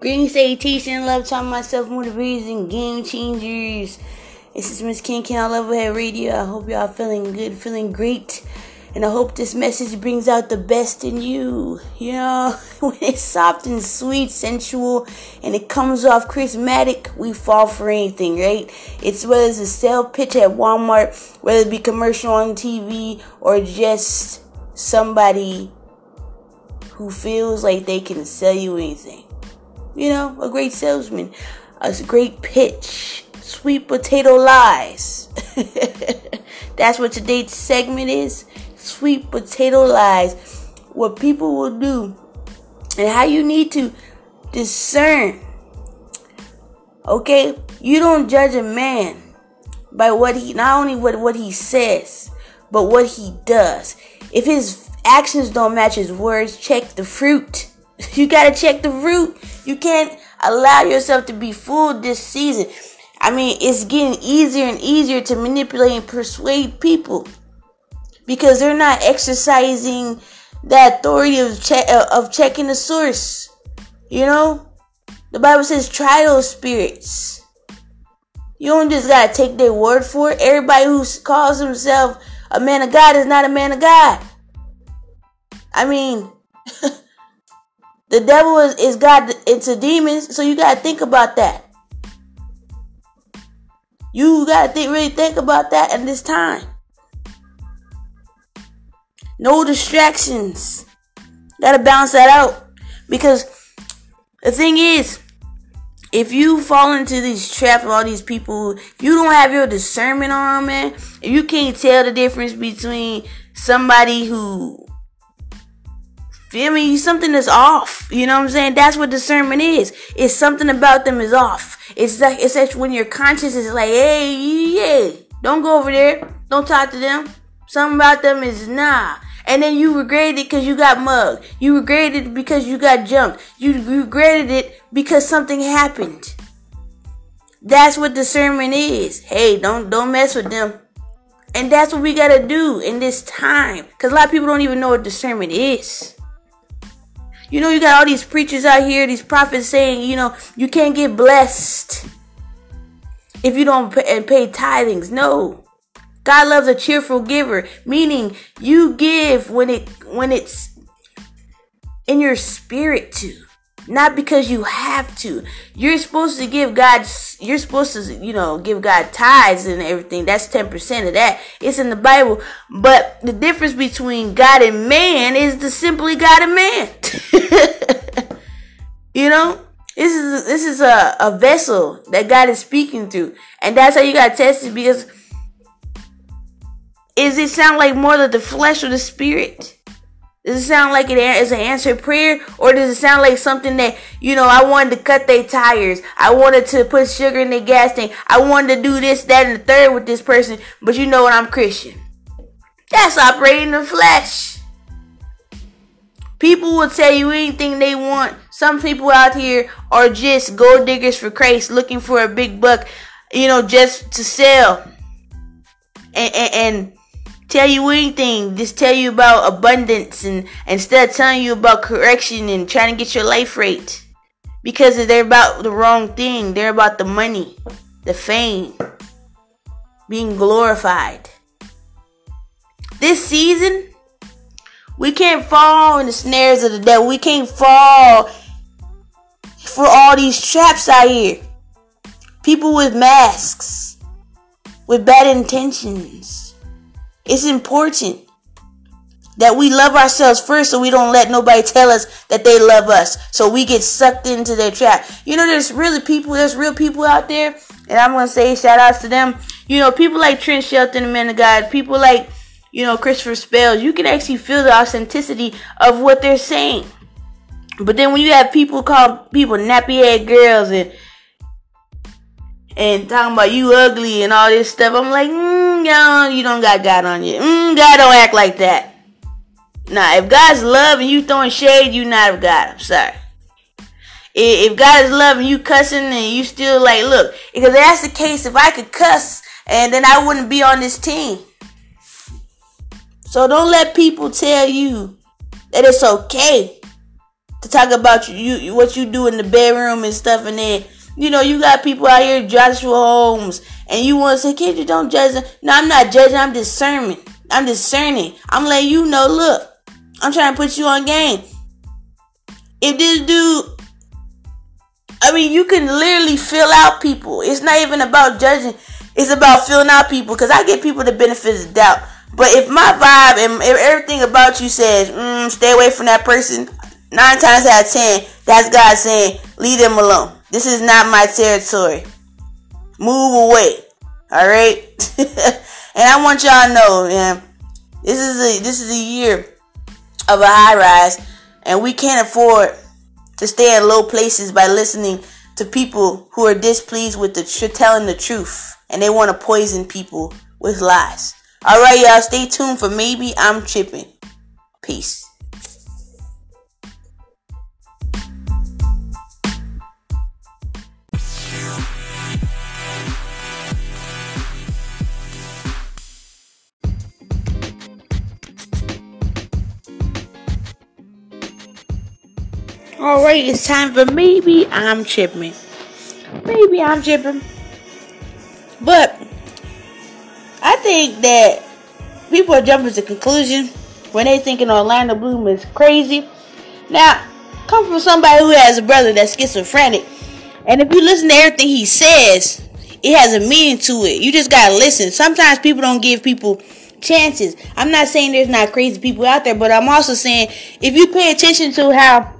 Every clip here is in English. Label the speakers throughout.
Speaker 1: Greetings, salutations, love time myself, motivators and game changers. This is Miss King King on Levelhead Radio. I hope y'all feeling good, feeling great. And I hope this message brings out the best in you. You know, when it's soft and sweet, sensual, and it comes off charismatic, we fall for anything, right? It's whether it's a sale pitch at Walmart, whether it be commercial on TV, or just somebody who feels like they can sell you anything. You know, a great salesman, a great pitch, sweet potato lies. That's what today's segment is sweet potato lies. What people will do and how you need to discern. Okay? You don't judge a man by what he, not only what, what he says, but what he does. If his actions don't match his words, check the fruit. You gotta check the fruit. You can't allow yourself to be fooled this season. I mean, it's getting easier and easier to manipulate and persuade people because they're not exercising the authority of che- uh, of checking the source. You know, the Bible says try those spirits. You don't just gotta take their word for it. Everybody who calls himself a man of God is not a man of God. I mean. The devil is, is God, it's a demon, so you gotta think about that. You gotta think, really think about that at this time. No distractions. Gotta balance that out. Because the thing is, if you fall into these traps of all these people, you don't have your discernment on, man. If you can't tell the difference between somebody who Feel me? Something is off. You know what I'm saying? That's what discernment is. It's something about them is off. It's like it's like when your conscience is like, hey, yeah, don't go over there. Don't talk to them. Something about them is nah. And then you regretted it because you got mugged. You regretted it because you got jumped. You regretted it because something happened. That's what discernment is. Hey, don't don't mess with them. And that's what we gotta do in this time. Cause a lot of people don't even know what discernment is. You know, you got all these preachers out here, these prophets saying, you know, you can't get blessed if you don't pay, and pay tithings. No. God loves a cheerful giver, meaning you give when it when it's in your spirit to not because you have to. You're supposed to give God, you're supposed to, you know, give God tithes and everything. That's 10% of that. It's in the Bible. But the difference between God and man is the simply God and man. you know? This is this is a, a vessel that God is speaking through. And that's how you got tested because is it sound like more of the flesh or the spirit? Does it sound like it is an answered prayer? Or does it sound like something that, you know, I wanted to cut their tires. I wanted to put sugar in their gas tank. I wanted to do this, that, and the third with this person. But you know what? I'm Christian. That's operating the flesh. People will tell you anything they want. Some people out here are just gold diggers for Christ, looking for a big buck, you know, just to sell. and, and, and tell you anything. Just tell you about abundance and instead of telling you about correction and trying to get your life right. Because they're about the wrong thing. They're about the money, the fame, being glorified. This season, we can't fall in the snares of the devil. We can't fall for all these traps out here. People with masks, with bad intentions it's important that we love ourselves first so we don't let nobody tell us that they love us. So we get sucked into their trap. You know, there's really people, there's real people out there, and I'm gonna say shout outs to them. You know, people like Trent Shelton, the man of God, people like, you know, Christopher Spells, you can actually feel the authenticity of what they're saying. But then when you have people call people nappy head girls and and talking about you ugly and all this stuff, I'm like, mm, mm, you don't got God on you. Mm, God don't act like that. Nah, if God's love and you throwing shade, you not of God. I'm sorry. if God is loving you cussing and you still like, look, because that's the case. If I could cuss, and then I wouldn't be on this team. So don't let people tell you that it's okay to talk about you, you what you do in the bedroom and stuff, and then you know you got people out here, Joshua Holmes, and you want to say, "Kid, you don't judge them." No, I'm not judging. I'm discerning. I'm discerning. I'm letting you know. Look, I'm trying to put you on game. If this dude I mean, you can literally fill out people. It's not even about judging. It's about filling out people. Because I give people the benefit of the doubt. But if my vibe and everything about you says, mm, stay away from that person, nine times out of ten, that's God saying, leave them alone. This is not my territory. Move away. All right. and I want y'all to know, man, this is a this is a year of a high rise, and we can't afford to stay in low places by listening to people who are displeased with the tr- telling the truth and they want to poison people with lies. All right, y'all, stay tuned for maybe I'm tripping. Peace. Alright, it's time for maybe I'm tripping. Maybe I'm tripping. But I think that people are jumping to conclusion when they thinking Orlando Brown is crazy. Now, come from somebody who has a brother that's schizophrenic. And if you listen to everything he says, it has a meaning to it. You just gotta listen. Sometimes people don't give people chances. I'm not saying there's not crazy people out there, but I'm also saying if you pay attention to how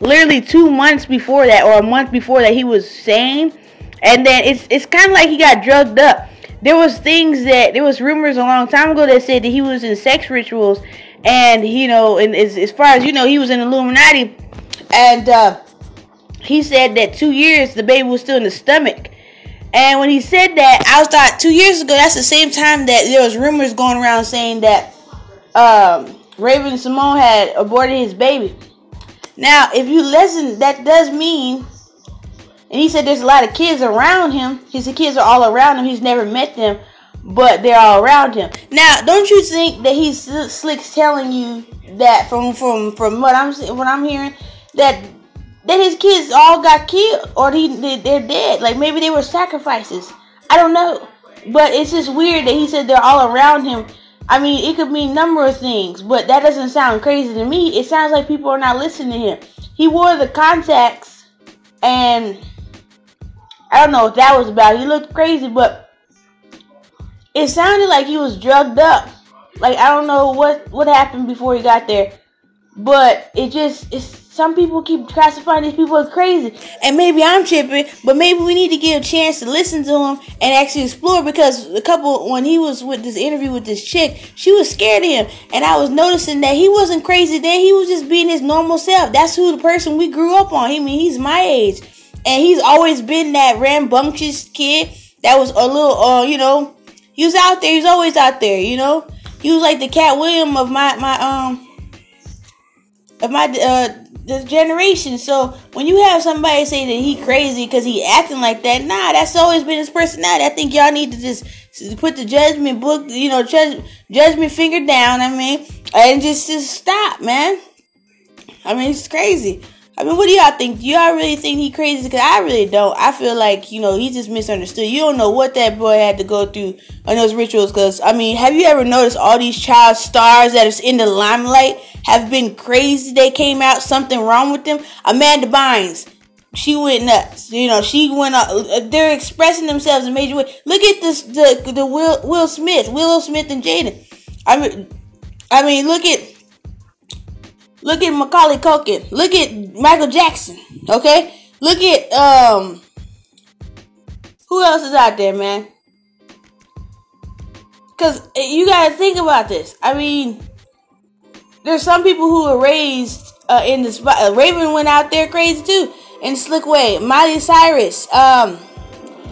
Speaker 1: literally two months before that or a month before that he was sane. And then it's it's kind of like he got drugged up. There was things that there was rumors a long time ago that said that he was in sex rituals and you know and as, as far as you know he was in illuminati. And uh, he said that two years the baby was still in the stomach. And when he said that i was thought two years ago that's the same time that there was rumors going around saying that um, Raven-Symoné had aborted his baby now, if you listen, that does mean, and he said there's a lot of kids around him. His kids are all around him. He's never met them, but they're all around him. Now, don't you think that he's slick's telling you that from from from what I'm what I'm hearing that that his kids all got killed or he they're dead? Like maybe they were sacrifices. I don't know, but it's just weird that he said they're all around him I mean, it could mean number of things, but that doesn't sound crazy to me. It sounds like people are not listening to him. He wore the contacts, and I don't know what that was about. He looked crazy, but it sounded like he was drugged up. Like I don't know what what happened before he got there, but it just it's some people keep classifying these people as crazy. And maybe I'm tripping, but maybe we need to give a chance to listen to him and actually explore because a couple when he was with this interview with this chick, she was scared of him. And I was noticing that he wasn't crazy then, he was just being his normal self. That's who the person we grew up on. I mean he's my age. And he's always been that rambunctious kid that was a little uh, you know, he was out there, he was always out there, you know. He was like the Katt William of my my um of my uh this generation. So when you have somebody say that he crazy because he acting like that, nah, that's always been his personality. I think y'all need to just put the judgment book, you know, judge, judgment finger down. I mean, and just just stop, man. I mean, it's crazy. I mean, what do y'all think? Do y'all really think he crazy? Because I really don't. I feel like, you know, he just misunderstood. You don't know what that boy had to go through on those rituals. Because, I mean, have you ever noticed all these child stars that is in the limelight have been crazy? They came out, something wrong with them. Amanda Bynes, she went nuts. You know, she went. Uh, they're expressing themselves in major way. Look at this, the the Will Will Smith, Willow Smith and Jaden. I mean, I mean, look at Look at Macaulay Culkin. Look at Michael Jackson. Okay? Look at um who else is out there, man? Cuz you got to think about this. I mean, there's some people who were raised uh, in the spot. Uh, Raven went out there crazy too in slick way. Miley Cyrus. Um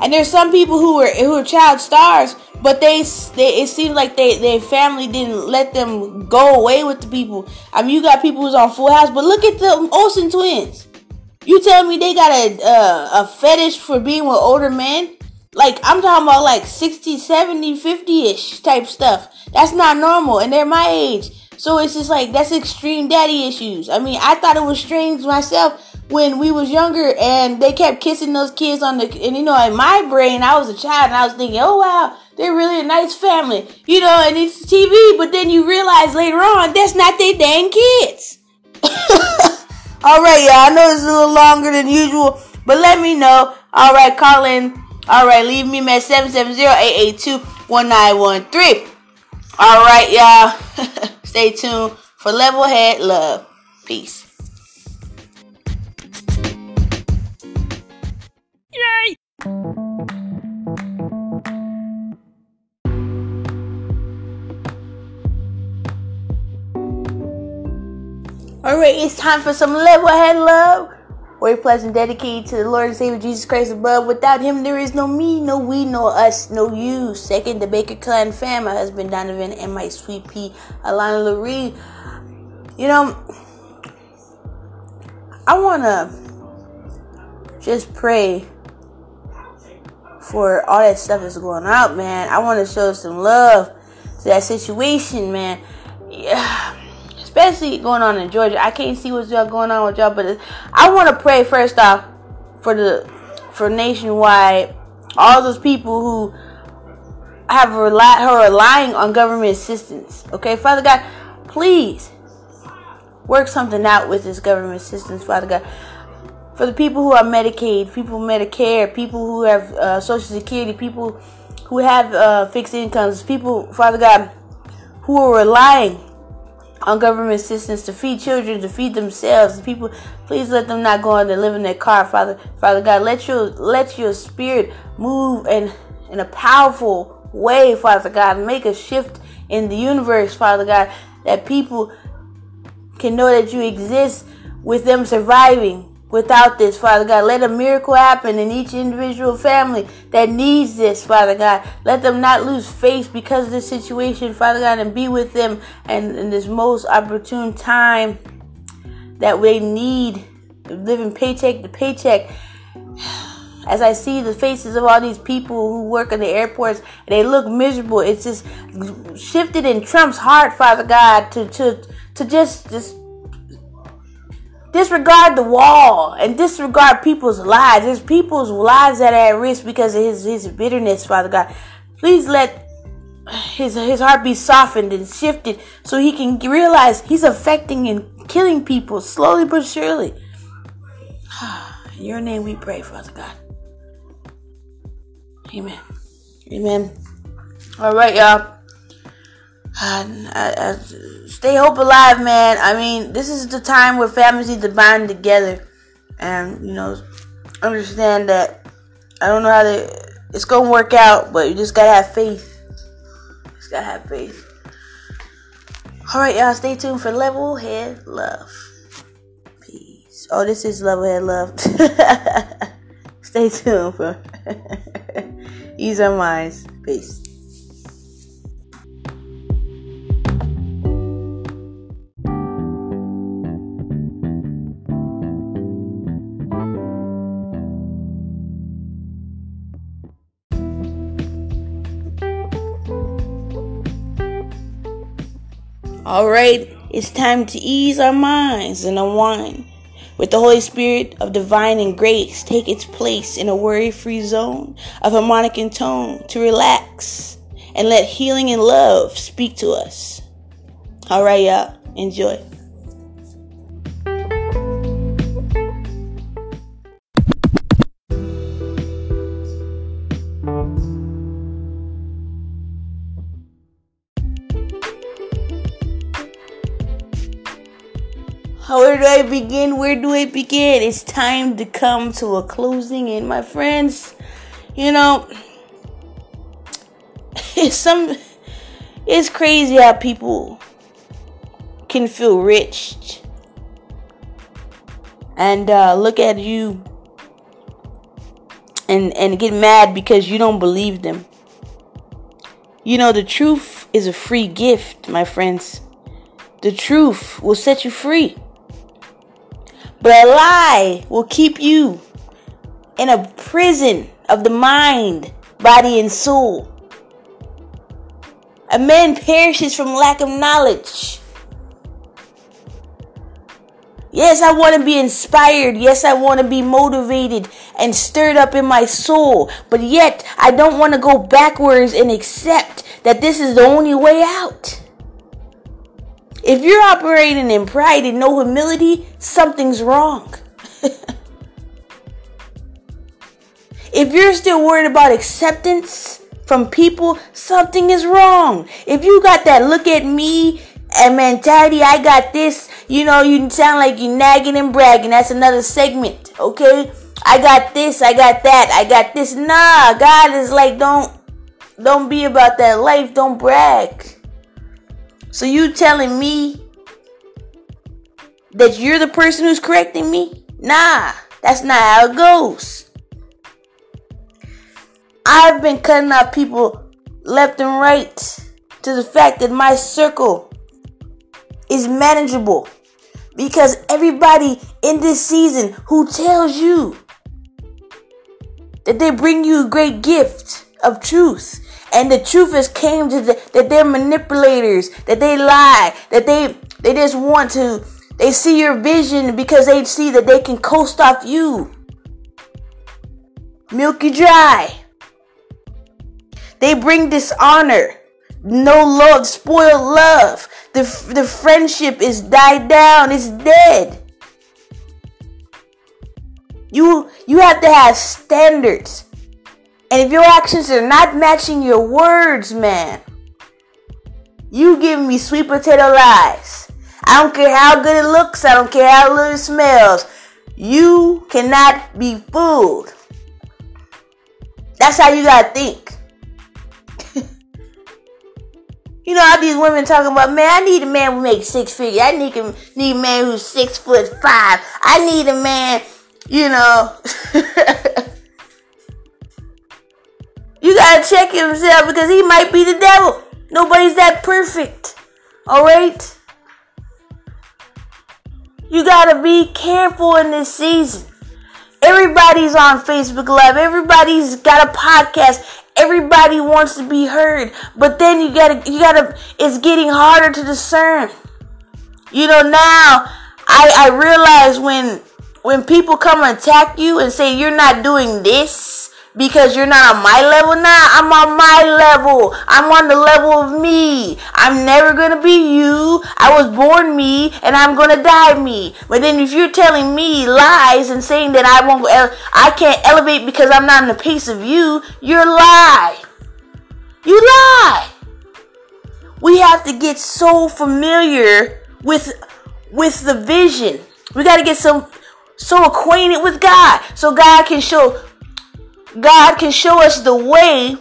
Speaker 1: and there's some people who were who are child stars but they, they it seems like they their family didn't let them go away with the people. I mean, you got people who's on Full House, but look at the Olsen twins. You tell me they got a uh, a fetish for being with older men? Like I'm talking about like 60, 70, 50ish type stuff. That's not normal and they're my age. So it's just like that's extreme daddy issues. I mean, I thought it was strange myself when we was younger and they kept kissing those kids on the and you know in my brain I was a child and I was thinking, "Oh wow, they're really a nice family." You know, and it's TV, but then you realize later on that's not their dang kids. All right, y'all. I know it's a little longer than usual, but let me know. All right, call in. All right, leave me at 770-882-1913. All right, y'all. Stay tuned for Level Head Love. Peace. Alright, it's time for some level head love. Very pleasant, dedicated to the Lord and Savior Jesus Christ above. Without him, there is no me, no we, no us, no you. Second, the Baker Clan fam, my husband Donovan, and my sweet pea, Alana Lurie. You know, I want to just pray for all that stuff that's going out, man. I want to show some love to that situation, man. Yeah especially going on in Georgia. I can't see what's going on with y'all, but I want to pray first off for the for nationwide all those people who have relied are relying on government assistance. Okay, Father God, please work something out with this government assistance, Father God. For the people who are Medicaid, people Medicare, people who have uh, Social Security, people who have uh, fixed incomes, people, Father God, who are relying on government assistance to feed children, to feed themselves. People, please let them not go on to live in their car, Father. Father God, let your let your spirit move in in a powerful way, Father God. Make a shift in the universe, Father God, that people can know that you exist with them surviving without this, Father God. Let a miracle happen in each individual family that needs this, Father God. Let them not lose faith because of this situation, Father God, and be with them and in this most opportune time that they need, living paycheck to paycheck. As I see the faces of all these people who work in the airports, they look miserable. It's just shifted in Trump's heart, Father God, to to to just just disregard the wall and disregard people's lives. There's people's lives that are at risk because of his, his bitterness, Father God. Please let his his heart be softened and shifted so he can realize he's affecting and killing people slowly but surely. In your name we pray, Father God. Amen. Amen. All right, y'all. I, I, uh, uh, stay hope alive, man. I mean, this is the time where families need to bind together, and you know, understand that. I don't know how to. It's gonna work out, but you just gotta have faith. Just gotta have faith. All right, y'all. Stay tuned for Level Head Love. Peace. Oh, this is Level Head Love. stay tuned for Ease Our Minds. Peace. All right, it's time to ease our minds and unwind. With the Holy Spirit of divine and grace take its place in a worry free zone of harmonic and tone to relax and let healing and love speak to us. All right, y'all, enjoy. I begin? Where do I begin? It's time to come to a closing, and my friends, you know, it's some. It's crazy how people can feel rich and uh, look at you and and get mad because you don't believe them. You know, the truth is a free gift, my friends. The truth will set you free. But a lie will keep you in a prison of the mind, body, and soul. A man perishes from lack of knowledge. Yes, I want to be inspired. Yes, I want to be motivated and stirred up in my soul. But yet, I don't want to go backwards and accept that this is the only way out. If you're operating in pride and no humility, something's wrong. if you're still worried about acceptance from people, something is wrong. If you got that look at me and mentality, I got this. You know, you sound like you nagging and bragging. That's another segment, okay? I got this, I got that, I got this. Nah, God is like, don't, don't be about that life. Don't brag. So you telling me that you're the person who's correcting me? Nah, that's not how it goes. I've been cutting out people left and right to the fact that my circle is manageable because everybody in this season who tells you that they bring you a great gift of truth and the truth has came to the, that they're manipulators that they lie that they they just want to they see your vision because they see that they can coast off you milky dry they bring dishonor no love spoiled love the, the friendship is died down. It's dead. You you have to have standards. And if your actions are not matching your words, man, you give me sweet potato lies. I don't care how good it looks, I don't care how good it smells. You cannot be fooled. That's how you gotta think. You know how these women talking about, man, I need a man who makes six figures. I need a, need a man who's six foot five. I need a man, you know. check himself because he might be the devil. Nobody's that perfect. Alright? You gotta be careful in this season. Everybody's on Facebook Live. Everybody's got a podcast. Everybody wants to be heard, but then you gotta, you gotta, it's getting harder to discern. You know, now I, I realize when, when people come and attack you and say you're not doing this, because you're not on my level now. I'm on my level. I'm on the level of me. I'm never gonna be you. I was born me, and I'm gonna die me. But then if you're telling me lies and saying that I won't, I can't elevate because I'm not in the pace of you, you're a lie. You lie. We have to get so familiar with with the vision. We got to get so so acquainted with God so God can show God can show us the way,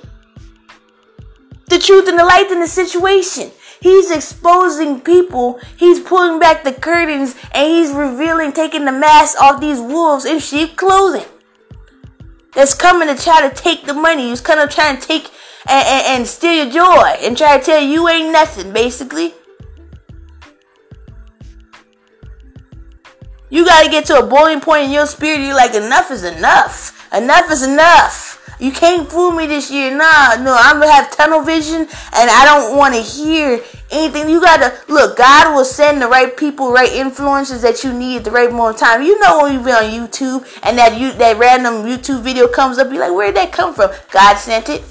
Speaker 1: the truth, and the light in the situation. He's exposing people. He's pulling back the curtains and he's revealing, taking the mask off these wolves in sheep clothing. That's coming to try to take the money. He's kind of trying to take and, and, and steal your joy and try to tell you you ain't nothing, basically. You got to get to a boiling point in your spirit. You're like, enough is enough. Enough is enough. You can't fool me this year. Nah, no, I'm gonna have tunnel vision and I don't want to hear anything. You gotta look, God will send the right people, right influences that you need at the right moment time. You know when you be on YouTube and that you that random YouTube video comes up, you're like, where'd that come from? God sent it.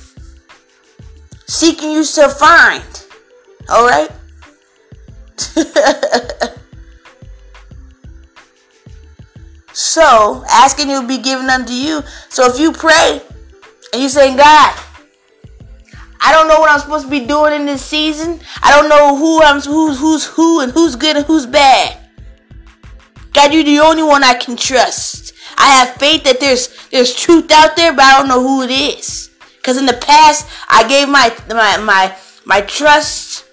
Speaker 1: Seeking you shall find. Alright? So, asking will be given unto you. So if you pray and you say, God, I don't know what I'm supposed to be doing in this season. I don't know who I'm who's who's who and who's good and who's bad. God, you're the only one I can trust. I have faith that there's there's truth out there, but I don't know who it is. Cause in the past I gave my my my my trust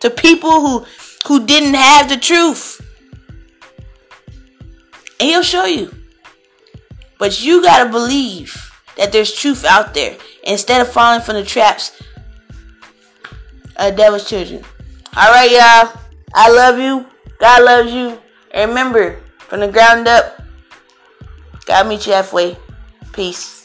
Speaker 1: to people who who didn't have the truth. And he'll show you. But you got to believe that there's truth out there instead of falling for the traps of devil's children. All right, y'all. I love you. God loves you. And remember, from the ground up, God meet you halfway. Peace.